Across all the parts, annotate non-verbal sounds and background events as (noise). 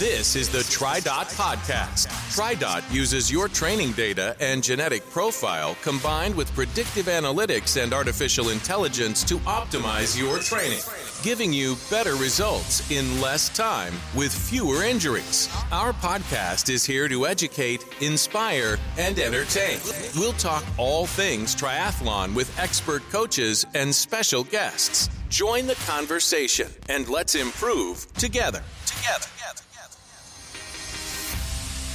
This is the TriDot Podcast. TriDot uses your training data and genetic profile combined with predictive analytics and artificial intelligence to optimize your training, giving you better results in less time with fewer injuries. Our podcast is here to educate, inspire, and entertain. We'll talk all things triathlon with expert coaches and special guests. Join the conversation and let's improve together. Together.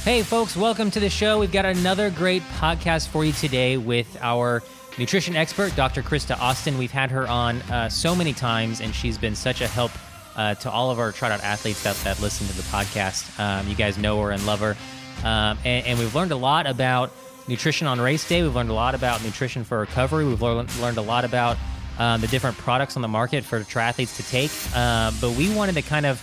Hey, folks, welcome to the show. We've got another great podcast for you today with our nutrition expert, Dr. Krista Austin. We've had her on uh, so many times, and she's been such a help uh, to all of our TriDot athletes that, that listen to the podcast. Um, you guys know her and love her. Um, and, and, we've learned a lot about nutrition on race day. We've learned a lot about nutrition for recovery. We've learned, learned a lot about um, the different products on the market for triathletes to take. Uh, but we wanted to kind of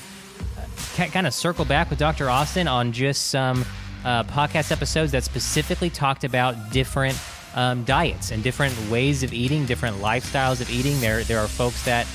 kind of circle back with Dr. Austin on just some uh, podcast episodes that specifically talked about different um, diets and different ways of eating, different lifestyles of eating. There, there are folks that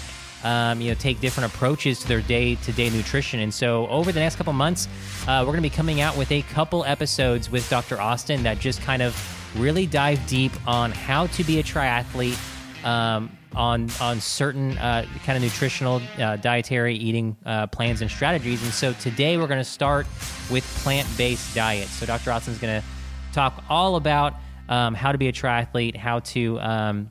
um, you know take different approaches to their day-to-day nutrition, and so over the next couple months, uh, we're going to be coming out with a couple episodes with Dr. Austin that just kind of really dive deep on how to be a triathlete. Um, on on certain uh, kind of nutritional, uh, dietary eating uh, plans and strategies. And so today we're going to start with plant based diets. So Dr. Austin's going to talk all about um, how to be a triathlete, how to um,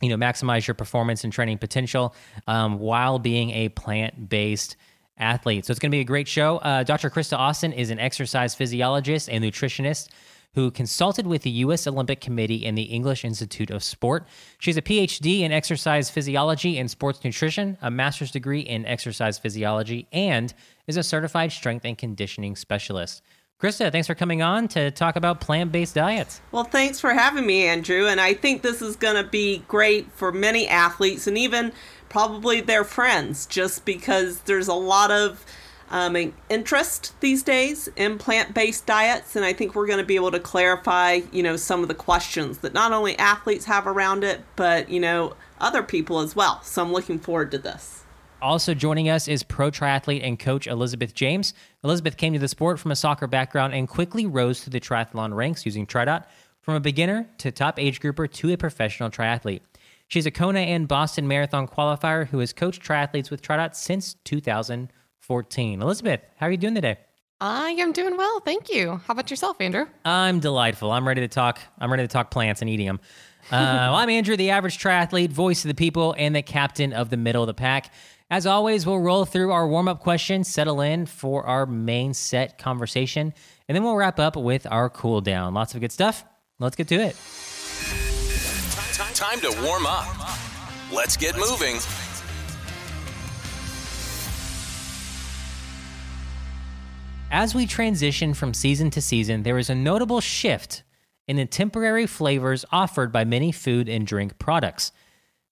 you know maximize your performance and training potential um, while being a plant based athlete. So it's going to be a great show. Uh, Dr. Krista Austin is an exercise physiologist and nutritionist who consulted with the U.S. Olympic Committee and the English Institute of Sport. She has a PhD in exercise physiology and sports nutrition, a master's degree in exercise physiology, and is a certified strength and conditioning specialist. Krista, thanks for coming on to talk about plant based diets. Well, thanks for having me, Andrew. And I think this is going to be great for many athletes and even probably their friends, just because there's a lot of um, interest these days in plant-based diets and i think we're going to be able to clarify you know some of the questions that not only athletes have around it but you know other people as well. So i'm looking forward to this. Also joining us is pro triathlete and coach elizabeth james. Elizabeth came to the sport from a soccer background and quickly rose through the triathlon ranks using tridot. From a beginner to top age grouper to a professional triathlete. She's a kona and boston marathon qualifier who has coached triathletes with tridot since 2000 14. Elizabeth, how are you doing today? I am doing well, thank you. How about yourself, Andrew? I'm delightful. I'm ready to talk. I'm ready to talk plants and eating them. (laughs) Uh, well, I'm Andrew, the average triathlete, voice of the people, and the captain of the middle of the pack. As always, we'll roll through our warm up questions, settle in for our main set conversation, and then we'll wrap up with our cool down. Lots of good stuff. Let's get to it. Time to warm up. Let's get moving. As we transition from season to season, there is a notable shift in the temporary flavors offered by many food and drink products.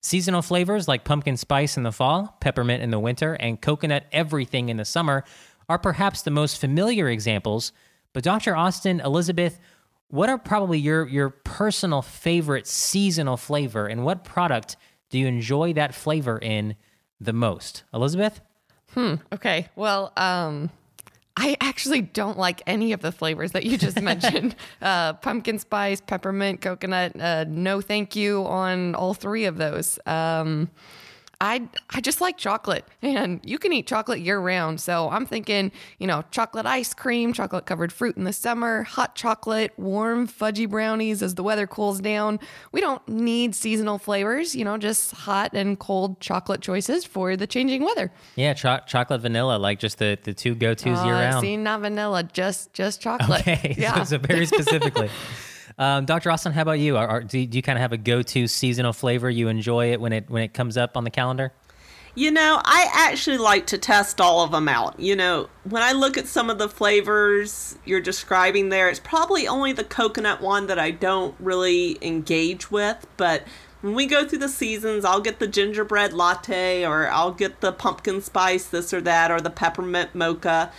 Seasonal flavors like pumpkin spice in the fall, peppermint in the winter, and coconut everything in the summer are perhaps the most familiar examples. But Dr. Austin, Elizabeth, what are probably your, your personal favorite seasonal flavor, and what product do you enjoy that flavor in the most? Elizabeth? Hmm. Okay. Well, um, I actually don't like any of the flavors that you just (laughs) mentioned. uh, pumpkin spice, peppermint, coconut. Uh, no, thank you on all three of those. Um, I I just like chocolate, and you can eat chocolate year round. So I'm thinking, you know, chocolate ice cream, chocolate covered fruit in the summer, hot chocolate, warm fudgy brownies as the weather cools down. We don't need seasonal flavors, you know, just hot and cold chocolate choices for the changing weather. Yeah, cho- chocolate vanilla, like just the the two go tos uh, year round. See, not vanilla, just just chocolate. Okay, (laughs) yeah, so, so very specifically. (laughs) Um, Dr. Austin, how about you? Are, are, do, do you kind of have a go-to seasonal flavor? You enjoy it when it when it comes up on the calendar? You know, I actually like to test all of them out. You know, when I look at some of the flavors you're describing there, it's probably only the coconut one that I don't really engage with. But when we go through the seasons, I'll get the gingerbread latte or I'll get the pumpkin spice, this or that, or the peppermint mocha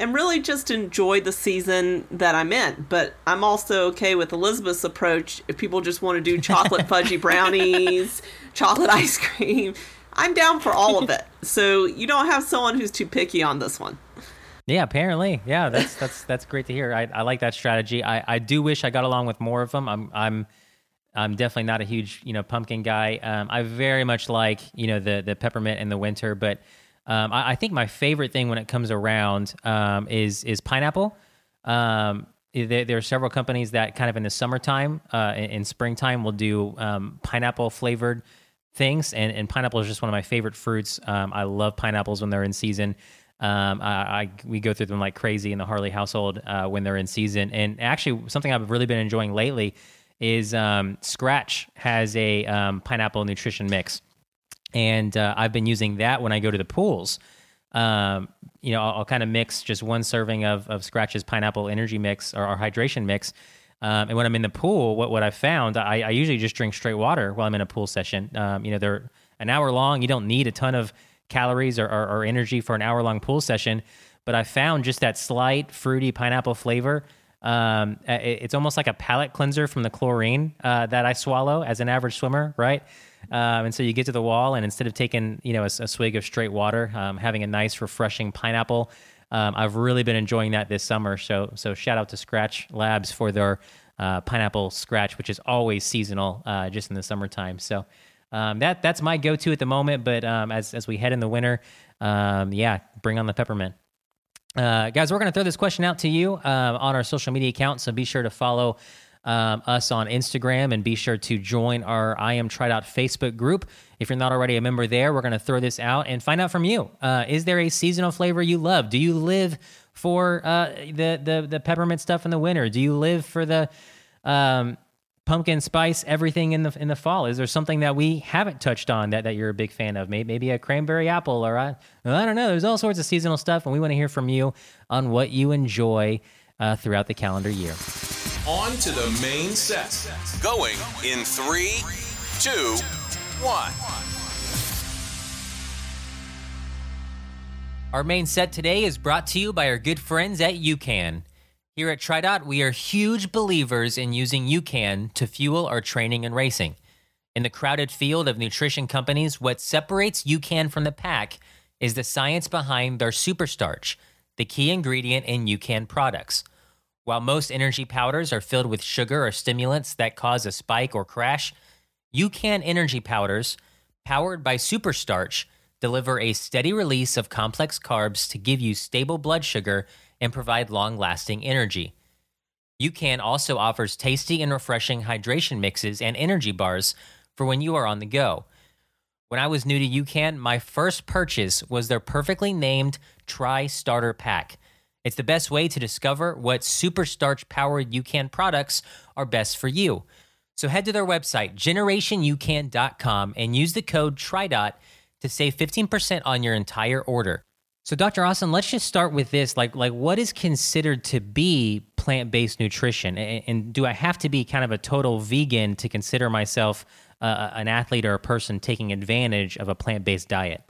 and really just enjoy the season that I'm in. But I'm also okay with Elizabeth's approach. If people just want to do chocolate (laughs) fudgy brownies, chocolate ice cream, I'm down for all of it. So you don't have someone who's too picky on this one. Yeah, apparently. Yeah, that's that's that's great to hear. I, I like that strategy. I, I do wish I got along with more of them. I'm I'm I'm definitely not a huge you know pumpkin guy. Um, I very much like you know the the peppermint in the winter, but um, I, I, think my favorite thing when it comes around um, is is pineapple. Um, there, there, are several companies that kind of in the summertime, uh, in, in, springtime, will do um, pineapple flavored things, and, and pineapple is just one of my favorite fruits. Um, I love pineapples when they're in season. Um, I, I, we go through them like crazy in the Harley household uh, when they're in season. And actually, something I've really been enjoying lately is um, Skratch has a um, pineapple nutrition mix, and uh, I've been using that when I go to the pools. Um, you know, I'll, I'll kind of mix just one serving of of Skratch's pineapple energy mix or, or hydration mix. Um, and when I'm in the pool, what what I've found, I, I, usually just drink straight water while I'm in a pool session. Um, you know, they're an hour long. You don't need a ton of calories or, or, or energy for an hour long pool session. But I found just that slight fruity pineapple flavor. Um, it, it's almost like a palate cleanser from the chlorine uh, that I swallow as an average swimmer, right? Um, and so you get to the wall, and instead of taking you know a, a swig of straight water, um, having a nice refreshing pineapple. Um, I've really been enjoying that this summer. So so shout out to Skratch Labs for their uh, pineapple Skratch, which is always seasonal, uh, just in the summertime. So um, that that's my go-to at the moment. But um, as as we head in the winter, um, yeah, bring on the peppermint. Uh, guys, we're going to throw this question out to you on our social media accounts, so be sure to follow um, us on Instagram and be sure to join our I Am TriDot Facebook group. If you're not already a member there, we're going to throw this out and find out from you. Uh, is there a seasonal flavor you love? Do you live for uh, the, the the peppermint stuff in the winter? Do you live for the um, pumpkin spice everything in the in the fall? Is there something that we haven't touched on that, that you're a big fan of? Maybe, maybe a cranberry apple or I, I don't know. There's all sorts of seasonal stuff, and we want to hear from you on what you enjoy uh, throughout the calendar year. On to the main set. Going in three, two, one. Our main set today is brought to you by our good friends at UCAN. Here at TriDot, we are huge believers in using UCAN to fuel our training and racing. In the crowded field of nutrition companies, what separates UCAN from the pack is the science behind their superstarch, the key ingredient in UCAN products. While most energy powders are filled with sugar or stimulants that cause a spike or crash, UCAN energy powders, powered by superstarch, deliver a steady release of complex carbs to give you stable blood sugar and provide long lasting energy. UCAN also offers tasty and refreshing hydration mixes and energy bars for when you are on the go. When I was new to UCAN, my first purchase was their perfectly named Tri Starter Pack. It's the best way to discover what super starch powered UCAN products are best for you. So head to their website, generationucan.com, and use the code TRIDOT to save 15% on your entire order. So, Dr. Austin, let's just start with this. Like, like what is considered to be plant-based nutrition, and, and do I have to be kind of a total vegan to consider myself uh, an athlete or a person taking advantage of a plant-based diet?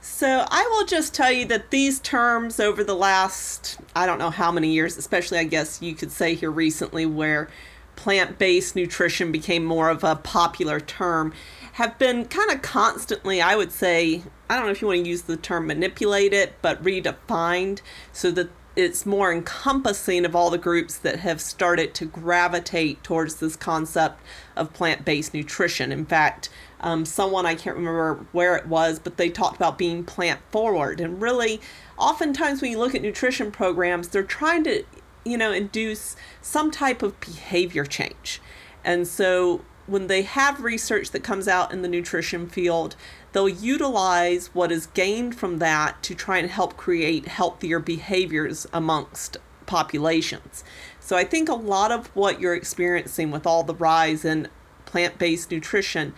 So, I will just tell you that these terms over the last, I don't know how many years, especially I guess you could say here recently, where plant based nutrition became more of a popular term, have been kind of constantly, I would say, I don't know if you want to use the term manipulated, but redefined so that it's more encompassing of all the groups that have started to gravitate towards this concept of plant based nutrition. In fact, um, someone I can't remember where it was, but they talked about being plant forward. And really, oftentimes when you look at nutrition programs, they're trying to, you know, induce some type of behavior change. And so when they have research that comes out in the nutrition field, they'll utilize what is gained from that to try and help create healthier behaviors amongst populations. So I think a lot of what you're experiencing with all the rise in plant based nutrition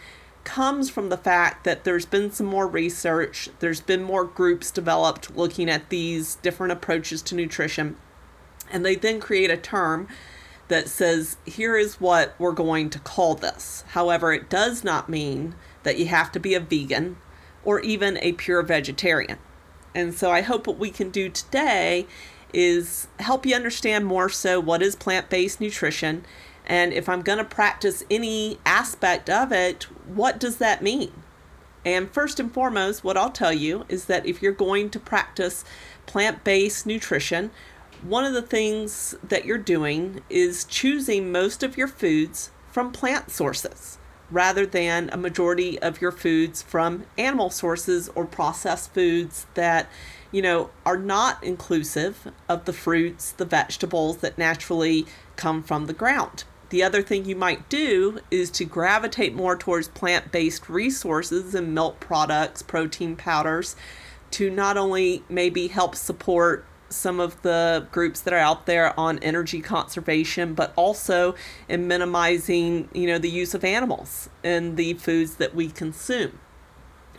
comes from the fact that there's been some more research, there's been more groups developed looking at these different approaches to nutrition, and they then create a term that says, here is what we're going to call this. However, it does not mean that you have to be a vegan or even a pure vegetarian. And so I hope what we can do today is help you understand more so what is plant based nutrition and if I'm going to practice any aspect of it, what does that mean? And first and foremost, what I'll tell you is that if you're going to practice plant based nutrition, one of the things that you're doing is choosing most of your foods from plant sources rather than a majority of your foods from animal sources or processed foods that you know are not inclusive of the fruits the vegetables that naturally come from the ground the other thing you might do is to gravitate more towards plant-based resources and milk products protein powders to not only maybe help support some of the groups that are out there on energy conservation, but also in minimizing, you know, the use of animals in the foods that we consume.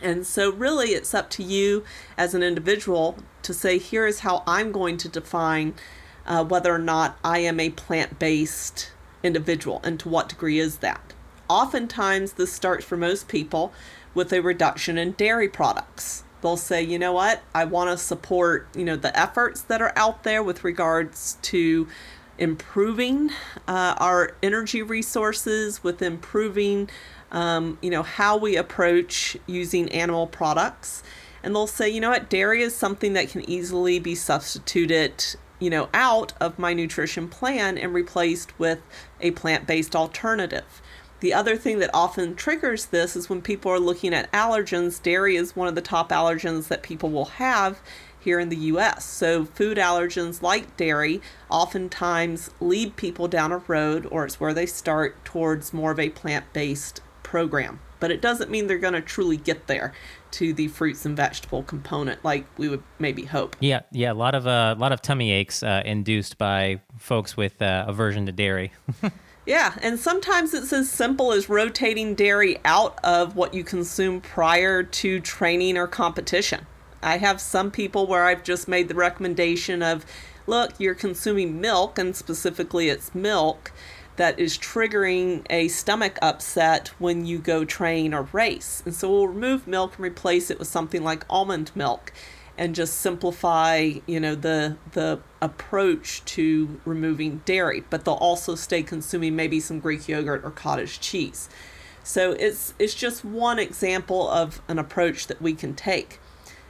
And so, really, it's up to you as an individual to say, here is how I'm going to define uh, whether or not I am a plant based individual and to what degree is that. Oftentimes, this starts for most people with a reduction in dairy products they'll say, you know what, I want to support, you know, the efforts that are out there with regards to improving uh, our energy resources, with improving, um, you know, how we approach using animal products. And they'll say, you know what, dairy is something that can easily be substituted, you know, out of my nutrition plan and replaced with a plant based alternative. The other thing that often triggers this is when people are looking at allergens, dairy is one of the top allergens that people will have here in the US. So, food allergens like dairy oftentimes lead people down a road, or it's where they start towards more of a plant based program. But it doesn't mean they're going to truly get there to the fruits and vegetable component like we would maybe hope. Yeah, yeah, a lot of a uh, lot of tummy aches uh, induced by folks with uh, aversion to dairy. (laughs) Yeah, and sometimes it's as simple as rotating dairy out of what you consume prior to training or competition. I have some people where I've just made the recommendation of look, you're consuming milk, and specifically it's milk that is triggering a stomach upset when you go train or race. And so we'll remove milk and replace it with something like almond milk and just simplify, you know, the the approach to removing dairy, but they'll also stay consuming maybe some Greek yogurt or cottage cheese. So it's it's just one example of an approach that we can take.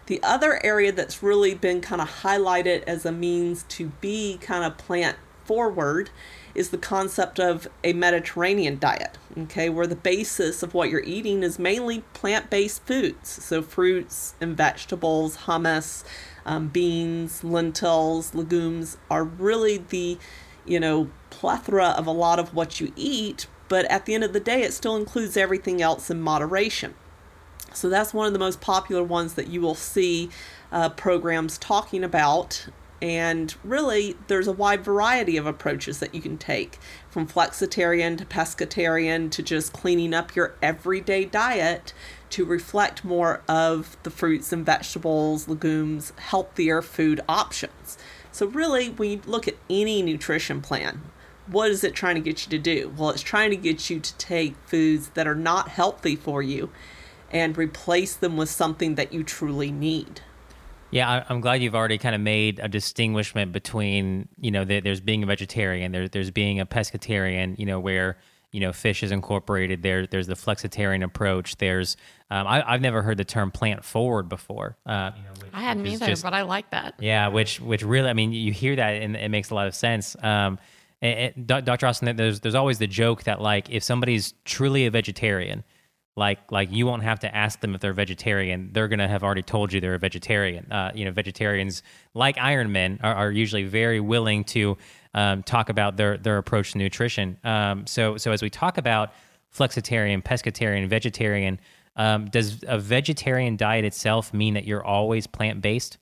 The other area that's really been kind of highlighted as a means to be kind of plant forward is the concept of a Mediterranean diet, okay, where the basis of what you're eating is mainly plant based foods. So, fruits and vegetables, hummus, um, beans, lentils, legumes are really the, you know, plethora of a lot of what you eat, but at the end of the day, it still includes everything else in moderation. So, that's one of the most popular ones that you will see uh, programs talking about and really, there's a wide variety of approaches that you can take from flexitarian to pescatarian to just cleaning up your everyday diet to reflect more of the fruits and vegetables, legumes, healthier food options. So, really, when you look at any nutrition plan, what is it trying to get you to do? Well, it's trying to get you to take foods that are not healthy for you and replace them with something that you truly need. Yeah, I'm glad you've already kind of made a distinguishment between, you know, there's being a vegetarian, there, there's being a pescatarian, you know, where, you know, fish is incorporated. There, there's the flexitarian approach. There's, um, I, have never heard the term plant forward before. Uh, you know, which, I hadn't either, just, but I like that. Yeah, which, which really, I mean, you hear that and it makes a lot of sense. Um, Dr. Austin, there's, there's always the joke that like if somebody's truly a vegetarian, like like you won't have to ask them if they're vegetarian. They're going to have already told you they're a vegetarian. Uh, you know vegetarians like ironmen are, are usually very willing to um, talk about their their approach to nutrition. Um, so so as we talk about flexitarian pescatarian vegetarian um, does a vegetarian diet itself mean that you're always plant-based?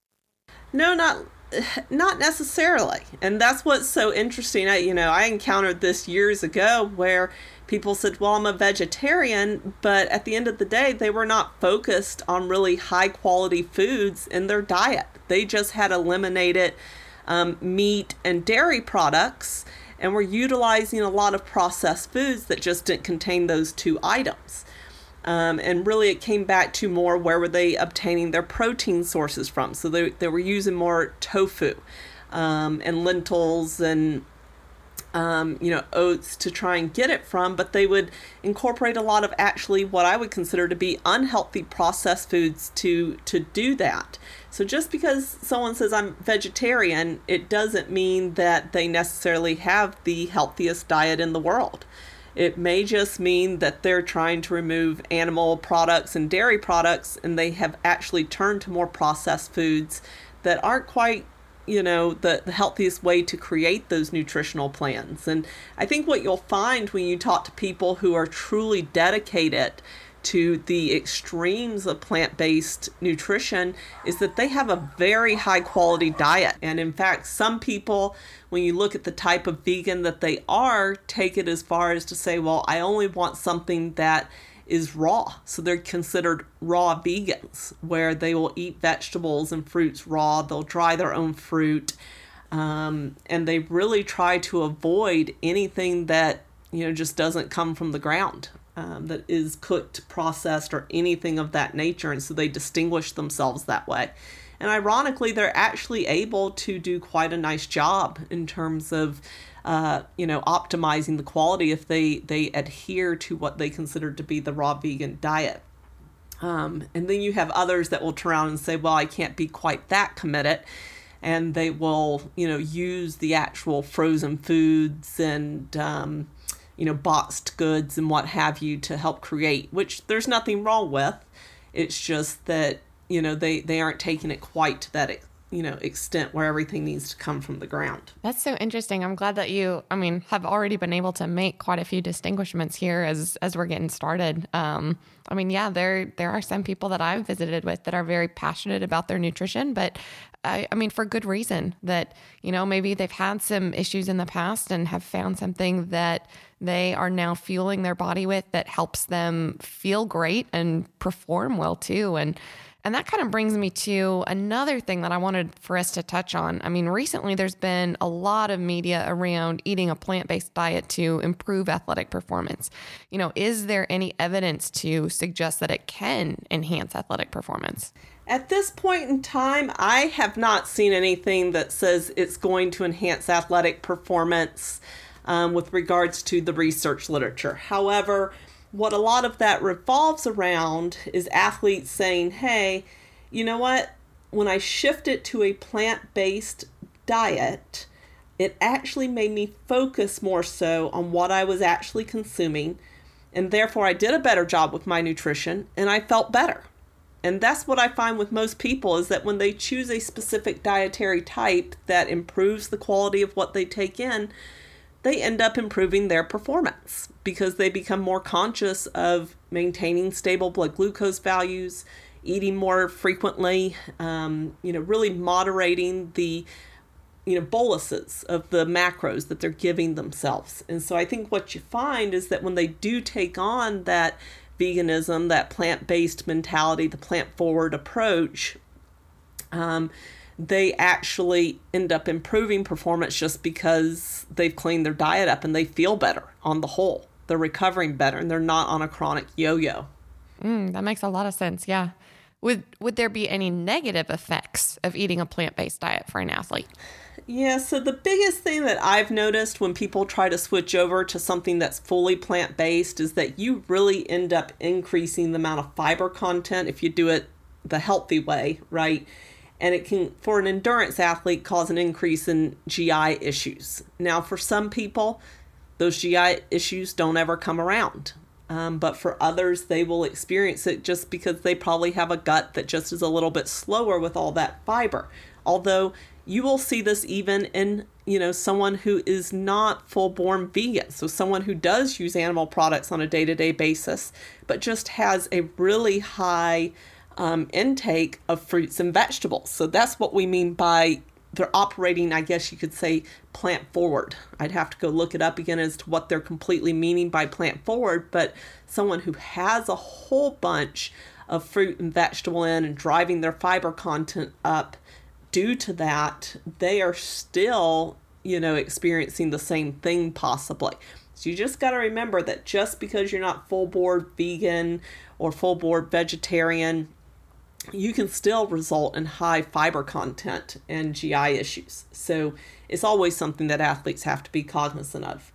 No not (sighs) not necessarily. And that's what's so interesting. I you know i encountered this years ago where people said, Well, I'm a vegetarian, but at the end of the day, they were not focused on really high quality foods in their diet. They just had eliminated um, meat and dairy products and were utilizing a lot of processed foods that just didn't contain those two items. Um, and really, it came back to more where were they obtaining their protein sources from? So they, they were using more tofu um, and lentils and um, you know, oats to try and get it from, but they would incorporate a lot of actually what I would consider to be unhealthy processed foods to to do that. So just because someone says I'm vegetarian, it doesn't mean that they necessarily have the healthiest diet in the world. It may just mean that they're trying to remove animal products and dairy products and they have actually turned to more processed foods that aren't quite you know the, the healthiest way to create those nutritional plans and i think what you'll find when you talk to people who are truly dedicated to the extremes of plant based nutrition is that they have a very high quality diet. And in fact, some people, when you look at the type of vegan that they are, take it as far as to say, well, I only want something that is raw. So they're considered raw vegans, where they will eat vegetables and fruits raw, they'll dry their own fruit. Um, and they really try to avoid anything that you know just doesn't come from the ground um, that is cooked processed or anything of that nature and so they distinguish themselves that way and ironically they're actually able to do quite a nice job in terms of uh, you know, optimizing the quality if they they adhere to what they consider to be the raw vegan diet. Um, and then you have others that will turn around and say, well, I can't be quite that committed. And they will, you know, use the actual frozen foods and, um, you know, boxed goods and what have you to help create, which there's nothing wrong with. It's just that, you know, they, they aren't taking it quite to that you know extent where everything needs to come from the ground. That's so interesting. I'm glad that you i mean have already been able to make quite a few distinguishments here as as we're getting started. Um i mean yeah there there are some people that i've visited with that are very passionate about their nutrition but I, I mean, for good reason that, you know, maybe they've had some issues in the past and have found something that they are now fueling their body with that helps them feel great and perform well too. And, and that kind of brings me to another thing that I wanted for us to touch on. I mean, recently there's been a lot of media around eating a plant based diet to improve athletic performance. You know, is there any evidence to suggest that it can enhance athletic performance? At this point in time, I have not seen anything that says it's going to enhance athletic performance um, with regards to the research literature. However, what a lot of that revolves around is athletes saying, hey, you know what? When I shifted to a plant based diet, it actually made me focus more so on what I was actually consuming. And therefore, I did a better job with my nutrition and I felt better. And that's what I find with most people is that when they choose a specific dietary type that improves the quality of what they take in, they end up improving their performance because they become more conscious of maintaining stable blood glucose values, eating more frequently, um, you know, really moderating the you know boluses of the macros that they're giving themselves. And so I think what you find is that when they do take on that veganism, that plant-based mentality, the plant-forward approach, um, they actually end up improving performance just because they've cleaned their diet up and they feel better on the whole. They're recovering better and they're not on a chronic yo-yo. Mm, that makes a lot of sense. Yeah. Would would there be any negative effects of eating a plant-based diet for an athlete? Yeah, so the biggest thing that I've noticed when people try to switch over to something that's fully plant based is that you really end up increasing the amount of fiber content if you do it the healthy way, right? And it can for an endurance athlete cause an increase in GI issues. Now for some people those GI issues don't ever come around. Um, but for others, they will experience it just because they probably have a gut that just is a little bit slower with all that fiber. Although you will see this even in you know someone who is not full-born vegan so someone who does use animal products on a day-to-day basis but just has a really high um, intake of fruits and vegetables. So that's what we mean by they're operating, I guess you could say, plant forward. I'd have to go look it up again as to what they're completely meaning by plant forward, but someone who has a whole bunch of fruit and vegetable in and driving their fiber content up due to that, they are still, you know, experiencing the same thing possibly. So you just got to remember that just because you're not full board vegan or full board vegetarian, you can still result in high fiber content and GI issues. So it's always something that athletes have to be cognizant of.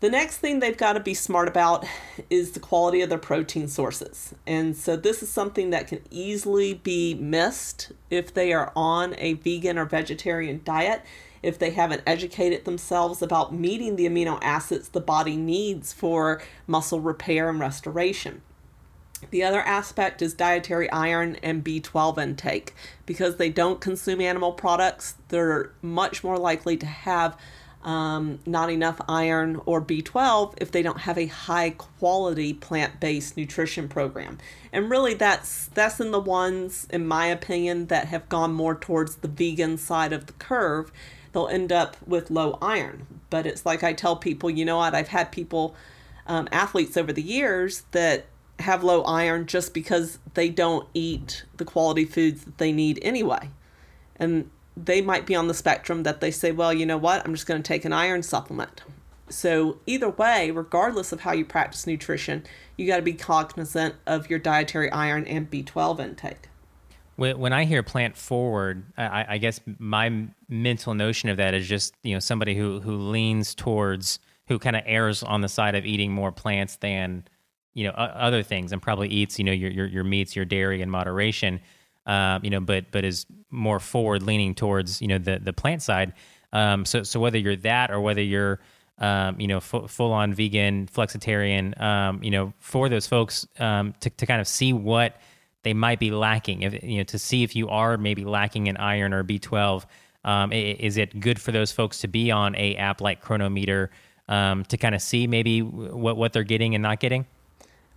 The next thing they've got to be smart about is the quality of their protein sources. And so this is something that can easily be missed if they are on a vegan or vegetarian diet, if they haven't educated themselves about meeting the amino acids the body needs for muscle repair and restoration. The other aspect is dietary iron and B12 intake. Because they don't consume animal products, they're much more likely to have um, not enough iron or B12 if they don't have a high quality plant-based nutrition program. And really that's that's in the ones in my opinion that have gone more towards the vegan side of the curve. They'll end up with low iron. But it's like I tell people, you know what, I've had people um, athletes over the years that have low iron just because they don't eat the quality foods that they need anyway. And they might be on the spectrum that they say, well, you know what, I'm just going to take an iron supplement. So, either way, regardless of how you practice nutrition, you got to be cognizant of your dietary iron and B12 intake. When I hear plant forward, I, guess my mental notion of that is just you know somebody who who leans towards who kind of errs on the side of eating more plants than you know other things, and probably eats you know your your, your meats, your dairy in moderation um, you know, but but is more forward leaning towards you know the the plant side. Um, so so whether you're that or whether you're um, you know f- full on vegan flexitarian, um, you know, for those folks um, to to kind of see what they might be lacking, if you know, to see if you are maybe lacking in iron or B12. Um, is it good for those folks to be on a app like cronometer um, to kind of see maybe what what they're getting and not getting?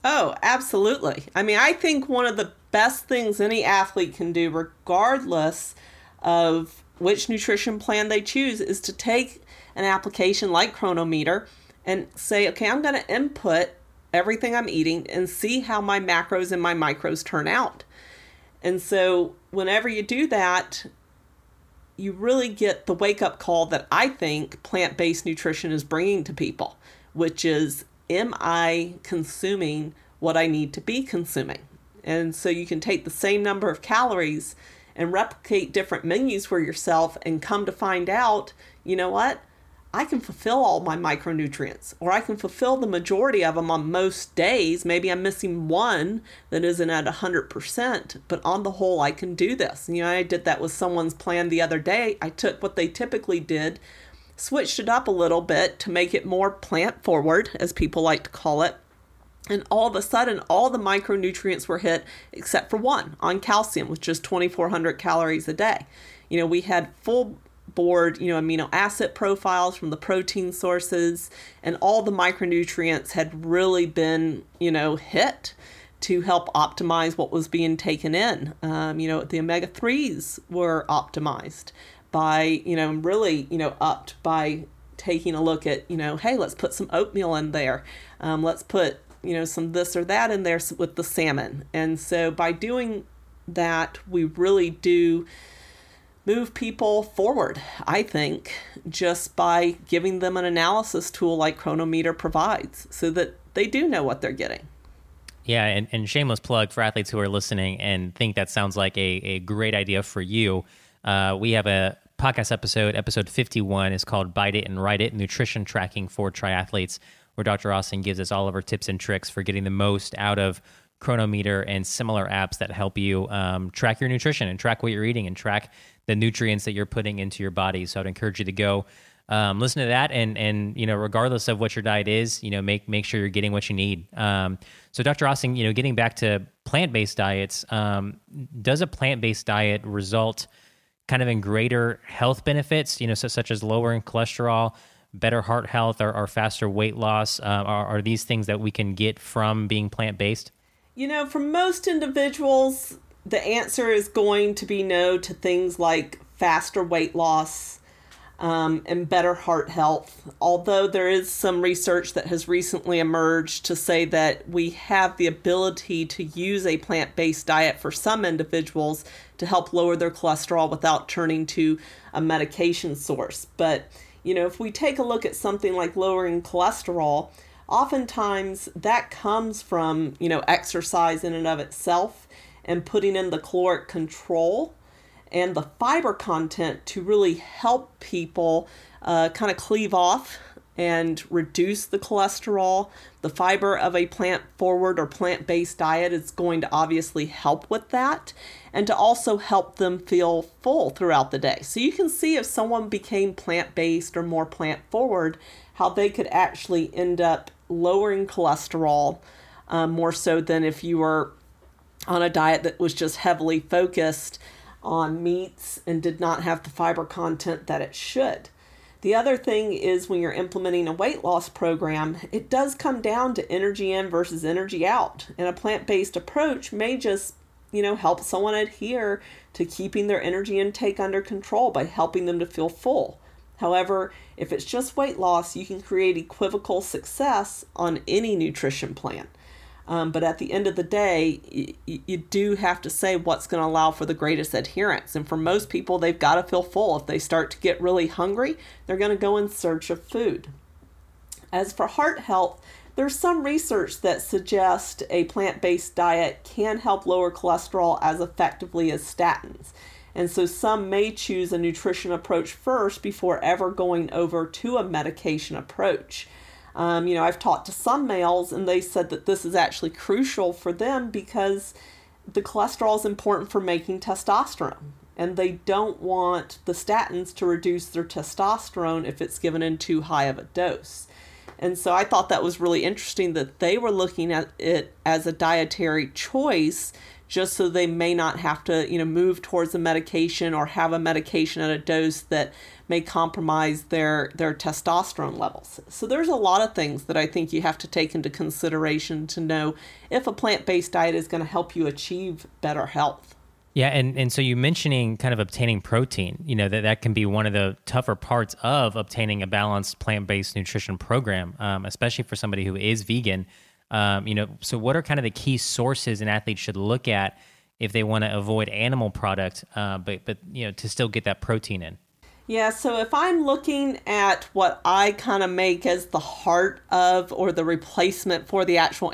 Oh, absolutely. I mean, I think one of the best things any athlete can do, regardless of which nutrition plan they choose, is to take an application like Cronometer and say, okay, I'm going to input everything I'm eating and see how my macros and my micros turn out. And so, whenever you do that, you really get the wake up call that I think plant based nutrition is bringing to people, which is am I consuming what I need to be consuming? And so you can take the same number of calories and replicate different menus for yourself and come to find out, you know what? I can fulfill all my micronutrients, or I can fulfill the majority of them on most days. Maybe I'm missing one that isn't at 100%, but on the whole, I can do this. You know, I did that with someone's plan the other day. I took what they typically did switched it up a little bit to make it more plant forward, as people like to call it. And all of a sudden, all the micronutrients were hit except for one on calcium, which is 2,400 calories a day. You know, we had full board, you know, amino acid profiles from the protein sources, and all the micronutrients had really been, you know, hit to help optimize what was being taken in. Um, you know, the omega 3s were optimized by, you know, really, you know, upped by taking a look at, you know, hey, let's put some oatmeal in there. Um, let's put, you know, some this or that in there with the salmon. And so by doing that, we really do move people forward, I think, just by giving them an analysis tool like Cronometer provides so that they do know what they're getting. Yeah, and, and shameless plug for athletes who are listening and think that sounds like a, a great idea for you. Uh, we have a podcast episode, episode 51, is called Bite It and Write It Nutrition Tracking for Triathletes, where Dr. Austin gives us all of her tips and tricks for getting the most out of Cronometer and similar apps that help you um, track your nutrition and track what you're eating and track the nutrients that you're putting into your body. So I'd encourage you to go um, listen to that and and you know regardless of what your diet is, you know make make sure you're getting what you need. Um, so Dr. Austin, you know getting back to plant based diets, um, does a plant based diet result kind of in greater health benefits, you know, so, such as lowering cholesterol, better heart health, or, or faster weight loss? Uh, are, are these things that we can get from being plant based? You know, for most individuals, the answer is going to be no to things like faster weight loss, um, and better heart health. Although there is some research that has recently emerged to say that we have the ability to use a plant based diet for some individuals to help lower their cholesterol without turning to a medication source. But, you know, if we take a look at something like lowering cholesterol, oftentimes that comes from, you know, exercise in and of itself and putting in the caloric control and the fiber content to really help people uh, kind of cleave off and reduce the cholesterol. The fiber of a plant forward or plant based diet is going to obviously help with that and to also help them feel full throughout the day. So you can see if someone became plant based or more plant forward, how they could actually end up lowering cholesterol um, more so than if you were on a diet that was just heavily focused on meats and did not have the fiber content that it should. The other thing is when you're implementing a weight loss program, it does come down to energy in versus energy out. And a plant based approach may just, you know, help someone adhere to keeping their energy intake under control by helping them to feel full. However, if it's just weight loss, you can create equivocal success on any nutrition plan. Um, but at the end of the day, y- you do have to say what's going to allow for the greatest adherence. And for most people, they've got to feel full. If they start to get really hungry, they're going to go in search of food. As for heart health, there's some research that suggests a plant based diet can help lower cholesterol as effectively as statins. And so some may choose a nutrition approach first before ever going over to a medication approach. Um, you know, I've talked to some males and they said that this is actually crucial for them because the cholesterol is important for making testosterone. And they don't want the statins to reduce their testosterone if it's given in too high of a dose. And so I thought that was really interesting that they were looking at it as a dietary choice just so they may not have to, you know, move towards a medication or have a medication at a dose that may compromise their their testosterone levels. So there's a lot of things that I think you have to take into consideration to know if a plant-based diet is going to help you achieve better health. Yeah, and, and so you mentioning kind of obtaining protein, you know, that, that can be one of the tougher parts of obtaining a balanced plant based nutrition program, um, especially for somebody who is vegan. Um, you know, so what are kind of the key sources an athlete should look at if they want to avoid animal product, uh, but, but, you know, to still get that protein in? Yeah, so if I'm looking at what I kind of make as the heart of or the replacement for the actual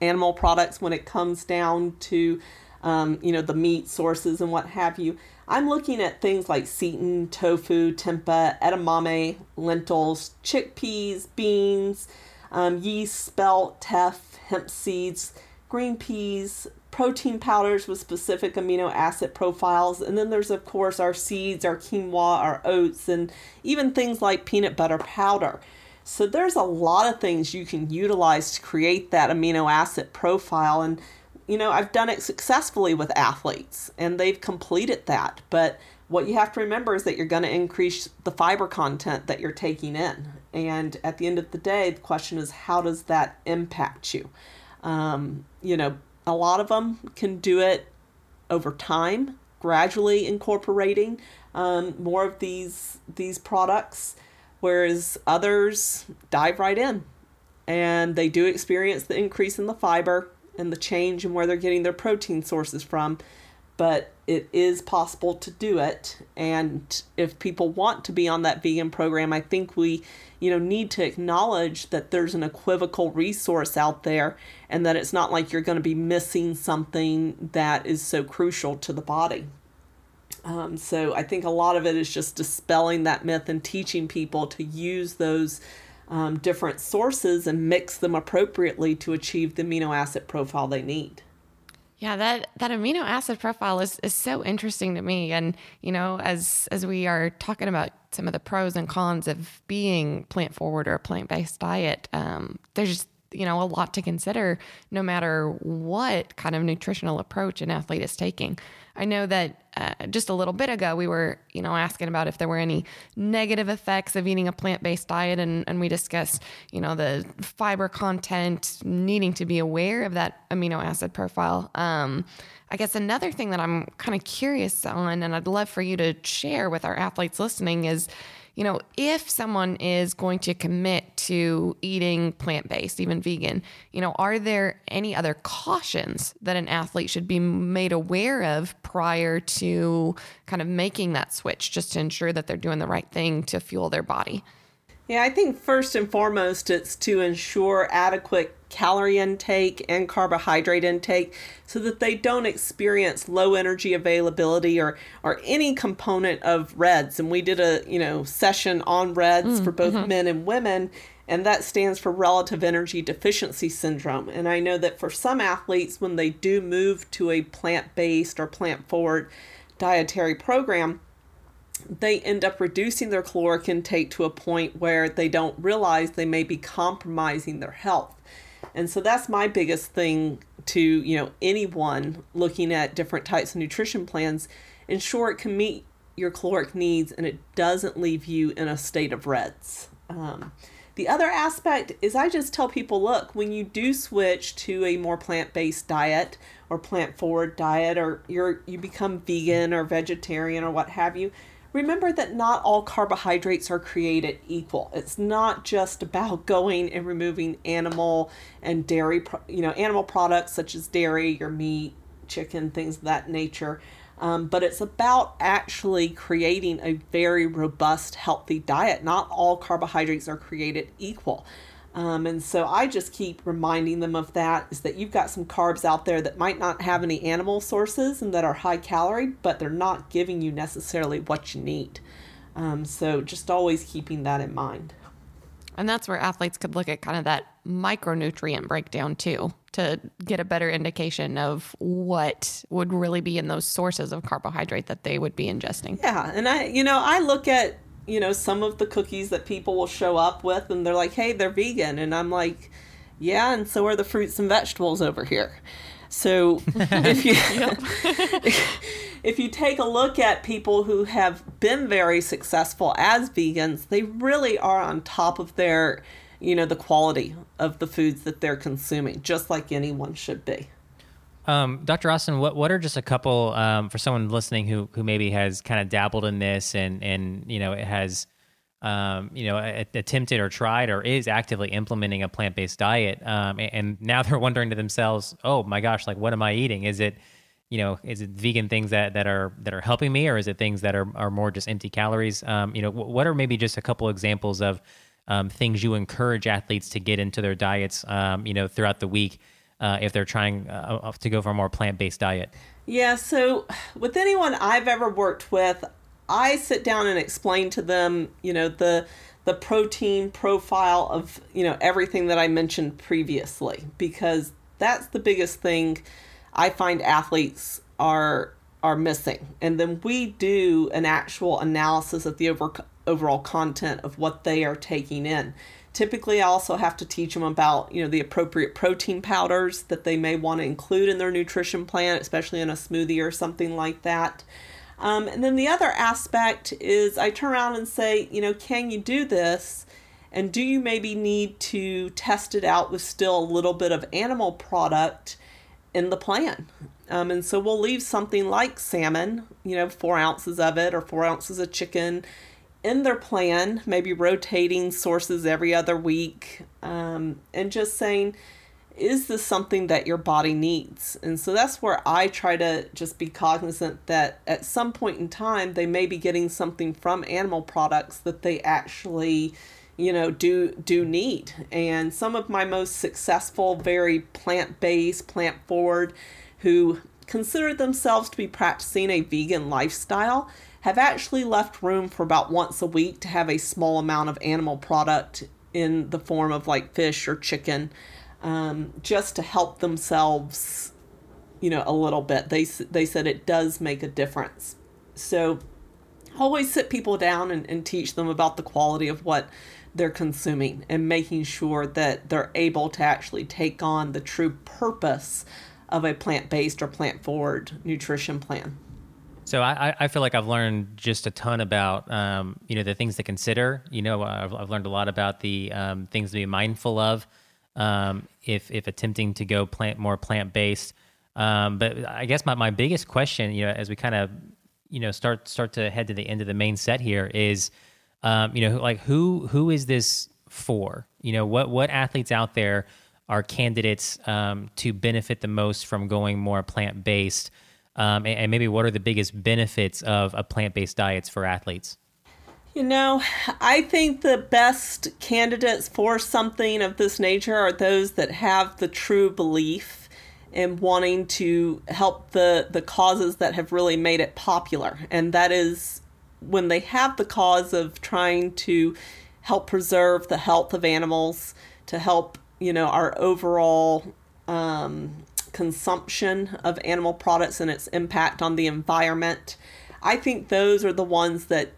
animal products when it comes down to, um, you know, the meat sources and what have you, I'm looking at things like seitan, tofu, tempeh, edamame, lentils, chickpeas, beans, um, yeast, spelt, teff, hemp seeds, green peas, protein powders with specific amino acid profiles. And then there's, of course, our seeds, our quinoa, our oats, and even things like peanut butter powder. So there's a lot of things you can utilize to create that amino acid profile. And, you know, I've done it successfully with athletes and they've completed that. But what you have to remember is that you're going to increase the fiber content that you're taking in. And at the end of the day, the question is, how does that impact you? Um, you know, a lot of them can do it over time, gradually incorporating um, more of these these products, whereas others dive right in, and they do experience the increase in the fiber and the change in where they're getting their protein sources from but it is possible to do it. And if people want to be on that vegan program i think we you know need to acknowledge that there's an equivocal resource out there and that it's not like you're going to be missing something that is so crucial to the body. Um, so i think a lot of it is just dispelling that myth and teaching people to use those um, different sources and mix them appropriately to achieve the amino acid profile they need yeah, that that amino acid profile is is so interesting to me. And you know as as we are talking about some of the pros and cons of being plant forward or a plant-based diet, um, there's you know a lot to consider no matter what kind of nutritional approach an athlete is taking. I know that uh, just a little bit ago we were you know asking about if there were any negative effects of eating a plant-based diet and, and we discussed you know the fiber content needing to be aware of that amino acid profile. Um, I guess another thing that I'm kind of curious on and I'd love for you to share with our athletes listening is you know, if someone is going to commit to eating plant based, even vegan, you know, are there any other cautions that an athlete should be made aware of prior to kind of making that switch just to ensure that they're doing the right thing to fuel their body? Yeah, I think first and foremost, it's to ensure adequate calorie intake and carbohydrate intake so that they don't experience low energy availability or or any component of RED-S and we did a you know session on RED-S mm, for both mm-hmm. men and women and that stands for relative energy deficiency syndrome and i know that for some athletes when they do move to a plant-based or plant-forward dietary program they end up reducing their caloric intake to a point where they don't realize they may be compromising their health. And so that's my biggest thing to, you know, anyone looking at different types of nutrition plans. Ensure it can meet your caloric needs and it doesn't leave you in a state of RED-S. Um, the other aspect is I just tell people look, when you do switch to a more plant based diet or plant forward diet, or you're, you become vegan or vegetarian or what have you, remember that not all carbohydrates are created equal. It's not just about (laughs) going and removing animal and dairy, you know, animal products such as dairy, your meat, chicken, things of that nature. Um, but it's about actually creating a very robust, healthy diet. Not all carbohydrates are created equal. Um, and so I just keep reminding them of that is that you've got some carbs out there that might not have any animal sources and that are high calorie, but they're not giving you necessarily what you need. Um, so just always keeping that in mind. And that's where athletes could look at kind of that micronutrient breakdown too to get a better indication of what would really be in those sources of carbohydrate that they would be ingesting. Yeah. And I, you know, I look at you know, some of the cookies that people will show up with and they're like, hey, they're vegan. And I'm like, yeah, and so are the fruits and vegetables over here. So (laughs) if you (laughs) if you take a look at people who have been very successful as vegans, they really are on top of their, you know, the quality of the foods that they're consuming, just like anyone should be. Um, Dr. Austin, what what are just a couple um, for someone listening who who maybe has kind of dabbled in this and and you know it has um, you know attempted or tried or is actively implementing a plant based diet, um, and, and, now (laughs) they're wondering to themselves, oh my gosh, like what am I eating? Is it you know is it vegan things that that are that are helping me, or is it things that are are more just empty calories? Um, you know, what are maybe just a couple examples of um, things you encourage athletes to get into their diets, you know, throughout the week? Uh, if they're trying uh, uh, to go for a more plant based diet? Yeah, so with anyone I've ever worked with, I sit down and explain to them, you know, the the protein profile of you know everything that I mentioned previously because that's the biggest thing I find athletes are are missing. And then we do an actual analysis of the over, overall content of what they are taking in. Typically, I also have to teach them about, you know, the appropriate protein powders that they may want to include in their nutrition plan, especially in a smoothie or something like that. Um, and then the other aspect is I turn around and say, you know, can you do this? And do you maybe need to test it out with still a little bit of animal product in the plan? Um, and so we'll leave something like salmon, you know, four ounces of it or four ounces of chicken in their plan, maybe rotating sources every other week, um, and just saying, is this something that your body needs? And so that's where I try to just be cognizant that at some point in time, they may be getting something from animal products that they actually you know do do need and some of my most successful very plant-based plant forward who consider themselves to be practicing a vegan lifestyle have actually left room for about once a week to have a small amount of animal product in the form of like fish or chicken um, just to help themselves you know a little bit. They they said it does make a difference. So always sit people down and, and teach them about the quality of what they're consuming and making sure that they're able to actually take on the true purpose of a plant-based or plant-forward nutrition plan so I, I feel like I've learned just a ton about um, you know the things to consider. You know, I've, I've learned a lot about the um, things to be mindful of um, if if attempting to go plant more plant based. Um, but I guess my, my biggest question, you know, as we kind of you know start start to head to the end of the main set here is, um, you know, like who who is this for? You know, what what athletes out there are candidates um, to benefit the most from going more plant based? Um, and, and, maybe what are the biggest benefits of a plant-based diets for athletes? You know, I think the best candidates for something of this nature are those that have the true belief in wanting to help the, the causes that have really made it popular. And that is when they have the cause of trying to help preserve the health of animals, to help, you know, our overall um, consumption of animal products and its impact on the environment. I think those are the ones that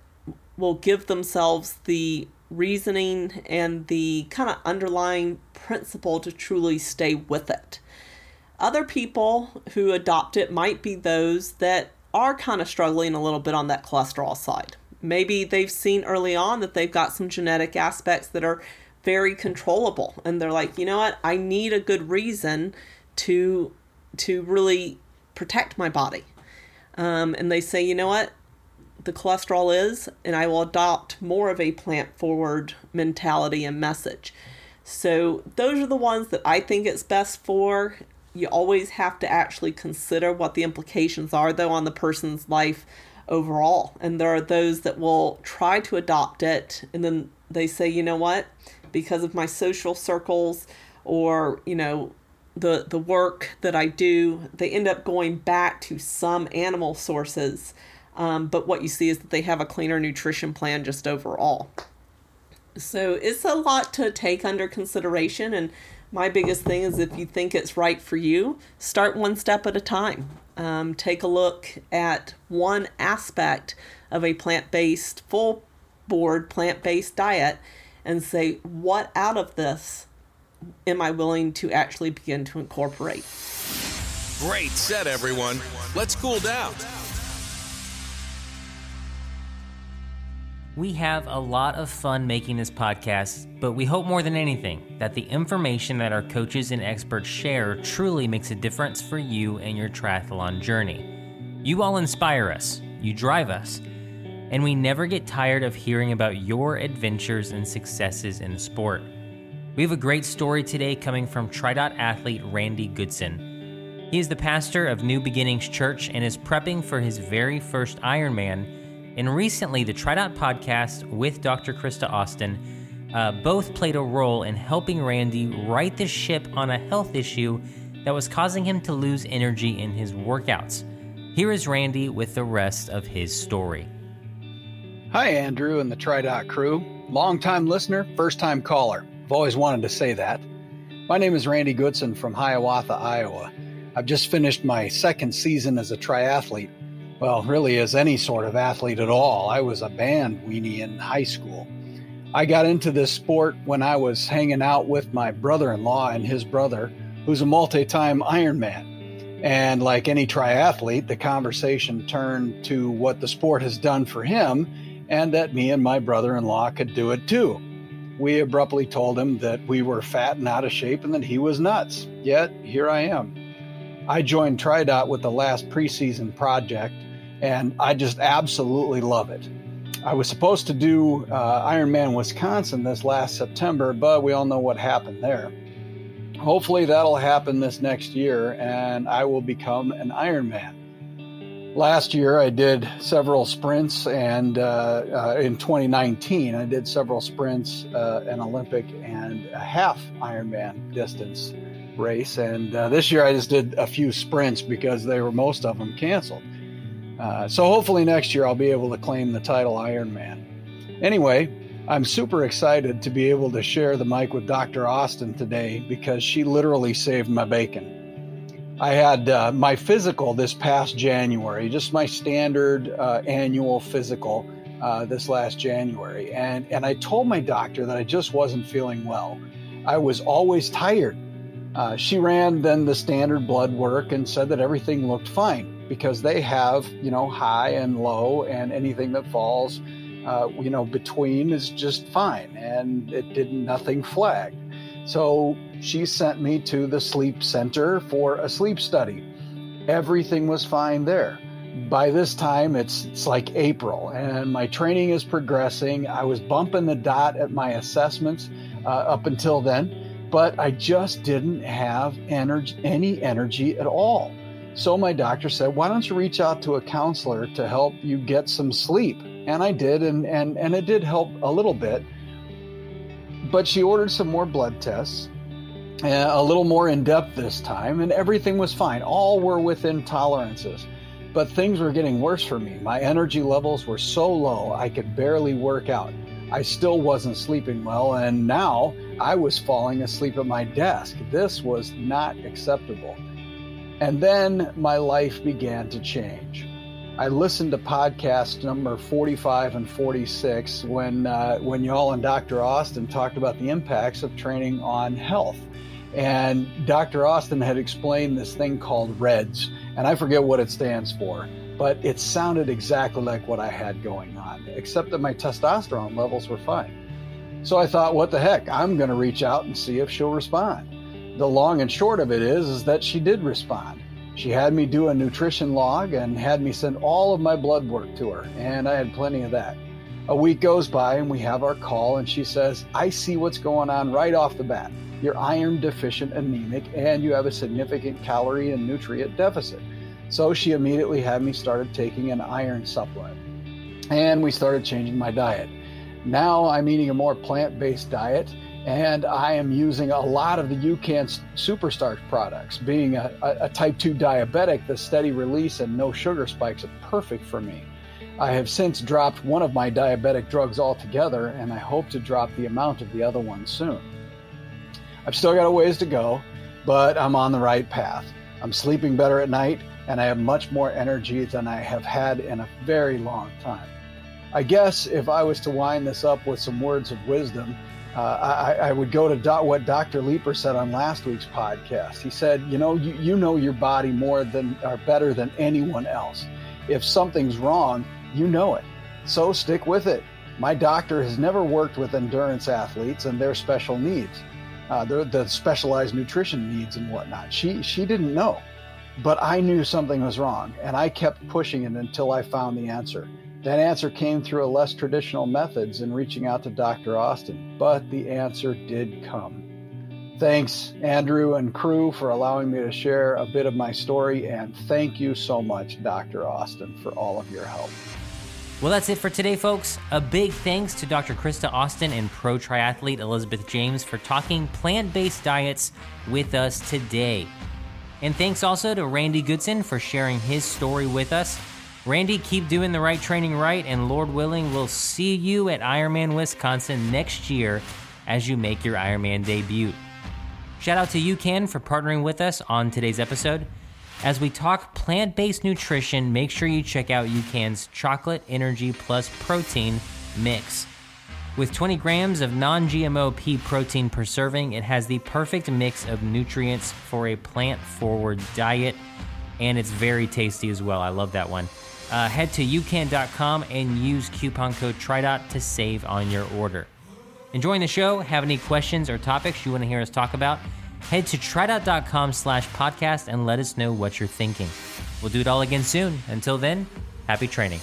will give themselves the reasoning and the kind of underlying principle to truly stay with it. Other people who adopt it might be those that are kind of struggling a little bit on that cholesterol side. Maybe they've seen early on that they've got some genetic aspects that are very controllable and they're like, "You know what? I need a good reason to to really protect my body." Um, and they say, "You know what? the cholesterol is, and I will adopt more of a plant forward mentality and message. So, those are the ones that I think it's best for. You always have to actually consider what the implications are, though, on the person's life overall. And there are those that will try to adopt it, and then they say, you know what, because of my social circles or, you know, the, the work that I do, they end up going back to some animal sources um, but what you see is that they have a cleaner nutrition plan just overall. So it's a lot to take under consideration. And my biggest thing is if you think it's right for you, start one step at a time. Um, take a look at one aspect of a plant based, full board plant based diet and say, what out of this am I willing to actually begin to incorporate? Great set, everyone. Let's cool down. We have a lot of fun making this podcast, but we hope more than anything that the information that our coaches and experts share truly makes a difference for you and your triathlon journey. You all inspire us, you drive us, and we never get tired of hearing about your adventures and successes in the sport. We have a great story today coming from TriDot athlete Randy Goodson. He is the pastor of New Beginnings Church and is prepping for his very first Ironman and recently, the TriDot podcast with Dr. Krista Austin uh, both played a role in helping Randy right the ship on a health issue that was causing him to lose energy in his workouts. Here is Randy with the rest of his story. Hi, Andrew and the TriDot crew. Long-time listener, first time caller. I've always wanted to say that. My name is Randy Goodson from Hiawatha, Iowa. I've just finished my second season as a triathlete well, really as any sort of athlete at all. I was a band weenie in high school. I got into this sport when I was hanging out with my brother in law and his brother, who's a multi time Ironman. And like any triathlete, the conversation turned to what the sport has done for him and that me and my brother in law could do it too. We abruptly told him that we were fat and out of shape and that he was nuts. Yet, here I am. I joined TriDot with the last preseason project and I just absolutely love it. I was supposed to do uh, Ironman Wisconsin this last September, but we all know what happened there. Hopefully, that'll happen this next year, and I will become an Ironman. Last year, I did several sprints, and uh, uh, in 2019, I did several sprints, uh, an Olympic and a half Ironman distance race. And uh, this year, I just did a few sprints because they were most of them canceled. Uh, so hopefully next year I'll be able to claim the title Ironman. Anyway, I'm super excited to be able to share the mic with Dr. Austin today because she literally saved my bacon. I had uh, my physical this past January, just my standard uh, annual physical uh, this last January. And, and I told my doctor that I just wasn't feeling well. I was always tired. Uh, she ran then the standard blood work and said that everything looked fine because they have, you know, high and low, and anything that falls, uh, you know, between is just fine. And it didn't nothing flagged. So she sent me to the sleep center for a sleep study. Everything was fine there. By this time, it's, it's like April, and my training is progressing. I was bumping the dot at my assessments uh, up until then, but I just didn't have energy, any energy at all. So my doctor said, Why don't you reach out to a counselor to help you get some sleep? And I did, and, and, and it did help a little bit. But she ordered some more blood tests, uh, a little more in depth this time, and everything was fine. All were within tolerances. But things were getting worse for me. My energy levels were so low, I could barely work out. I still wasn't sleeping well, and now I was falling asleep at my desk. This was not acceptable. And then my life began to change. I listened to podcast number 45 and 46 when uh, when y'all and Dr. Austin talked about the impacts of training on health. And Dr. Austin had explained this thing called RED-S, and I forget what it stands for, but it sounded exactly like what I had going on, except that my testosterone levels were fine. So I thought, what the heck? I'm going to reach out and see if she'll respond. The long and short of it is, is that she did respond. She had me do a nutrition log and had me send all of my blood work to her, and I had plenty of that. A week goes by and we have our call, and she says, I see what's going on right off the bat. You're iron deficient anemic, and you have a significant calorie and nutrient deficit. So she immediately had me started taking an iron supplement, and we started changing my diet. Now I'm eating a more plant based diet and I am using a lot of the UCAN Superstarch products. Being a, a, type 2 diabetic, the steady release and no sugar spikes are perfect for me. I have since dropped one of my diabetic drugs altogether, and I hope to drop the amount of the other one soon. I've still got a ways to go, but I'm on the right path. I'm sleeping better at night, and I have much more energy than I have had in a very long time. I guess if I was to wind this up with some words of wisdom, uh, I, I, would go to do- what Dr. Leeper said on last week's podcast. He said, "You know, you, you know your body more than or better than anyone else. If something's wrong, you know it. So stick with it." My doctor has never worked with endurance athletes and their special needs, uh, the, the specialized nutrition needs and whatnot. She she didn't know, but I knew something was wrong, and I kept pushing it until I found the answer. That answer came through a less traditional methods in reaching out to Dr. Austin, but the answer did come. Thanks, Andrew and crew, for allowing me to share a bit of my story, and thank you so much, Dr. Austin, for all of your help. Well, that's it for today, folks. A big thanks to Dr. Krista Austin and pro triathlete Elizabeth James for talking plant based diets with us today. And thanks also to Randy Goodson for sharing his story with us. Randy, keep doing the right training right, and Lord willing, we'll see you at Ironman Wisconsin next year as you make your Ironman debut. Shout out to UCAN for partnering with us on today's episode. As we talk plant based nutrition, make sure you check out UCAN's Chocolate Energy Plus Protein Mix. With 20 grams of non GMO pea protein per serving, it has the perfect mix of nutrients for a plant forward diet, and it's very tasty as well. I love that one uh, head to ucan.com and use coupon code TRIDOT to save on your order. Enjoying the show? Have any questions or topics you want to hear us talk about? Head to tridot.com slash podcast and let us know what you're thinking. We'll do it all again soon. Until then, happy training.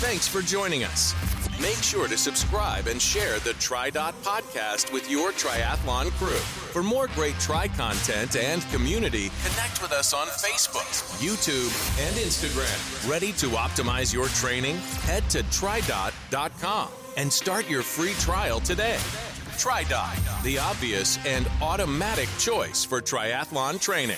Thanks for joining us. Make sure to subscribe and share the TriDot podcast with your triathlon crew. For more great Tri content and community, connect with us on Facebook, YouTube, and Instagram. Ready to optimize your training? Head to tridot.com and start your free trial today. TriDot, the obvious and automatic choice for triathlon training.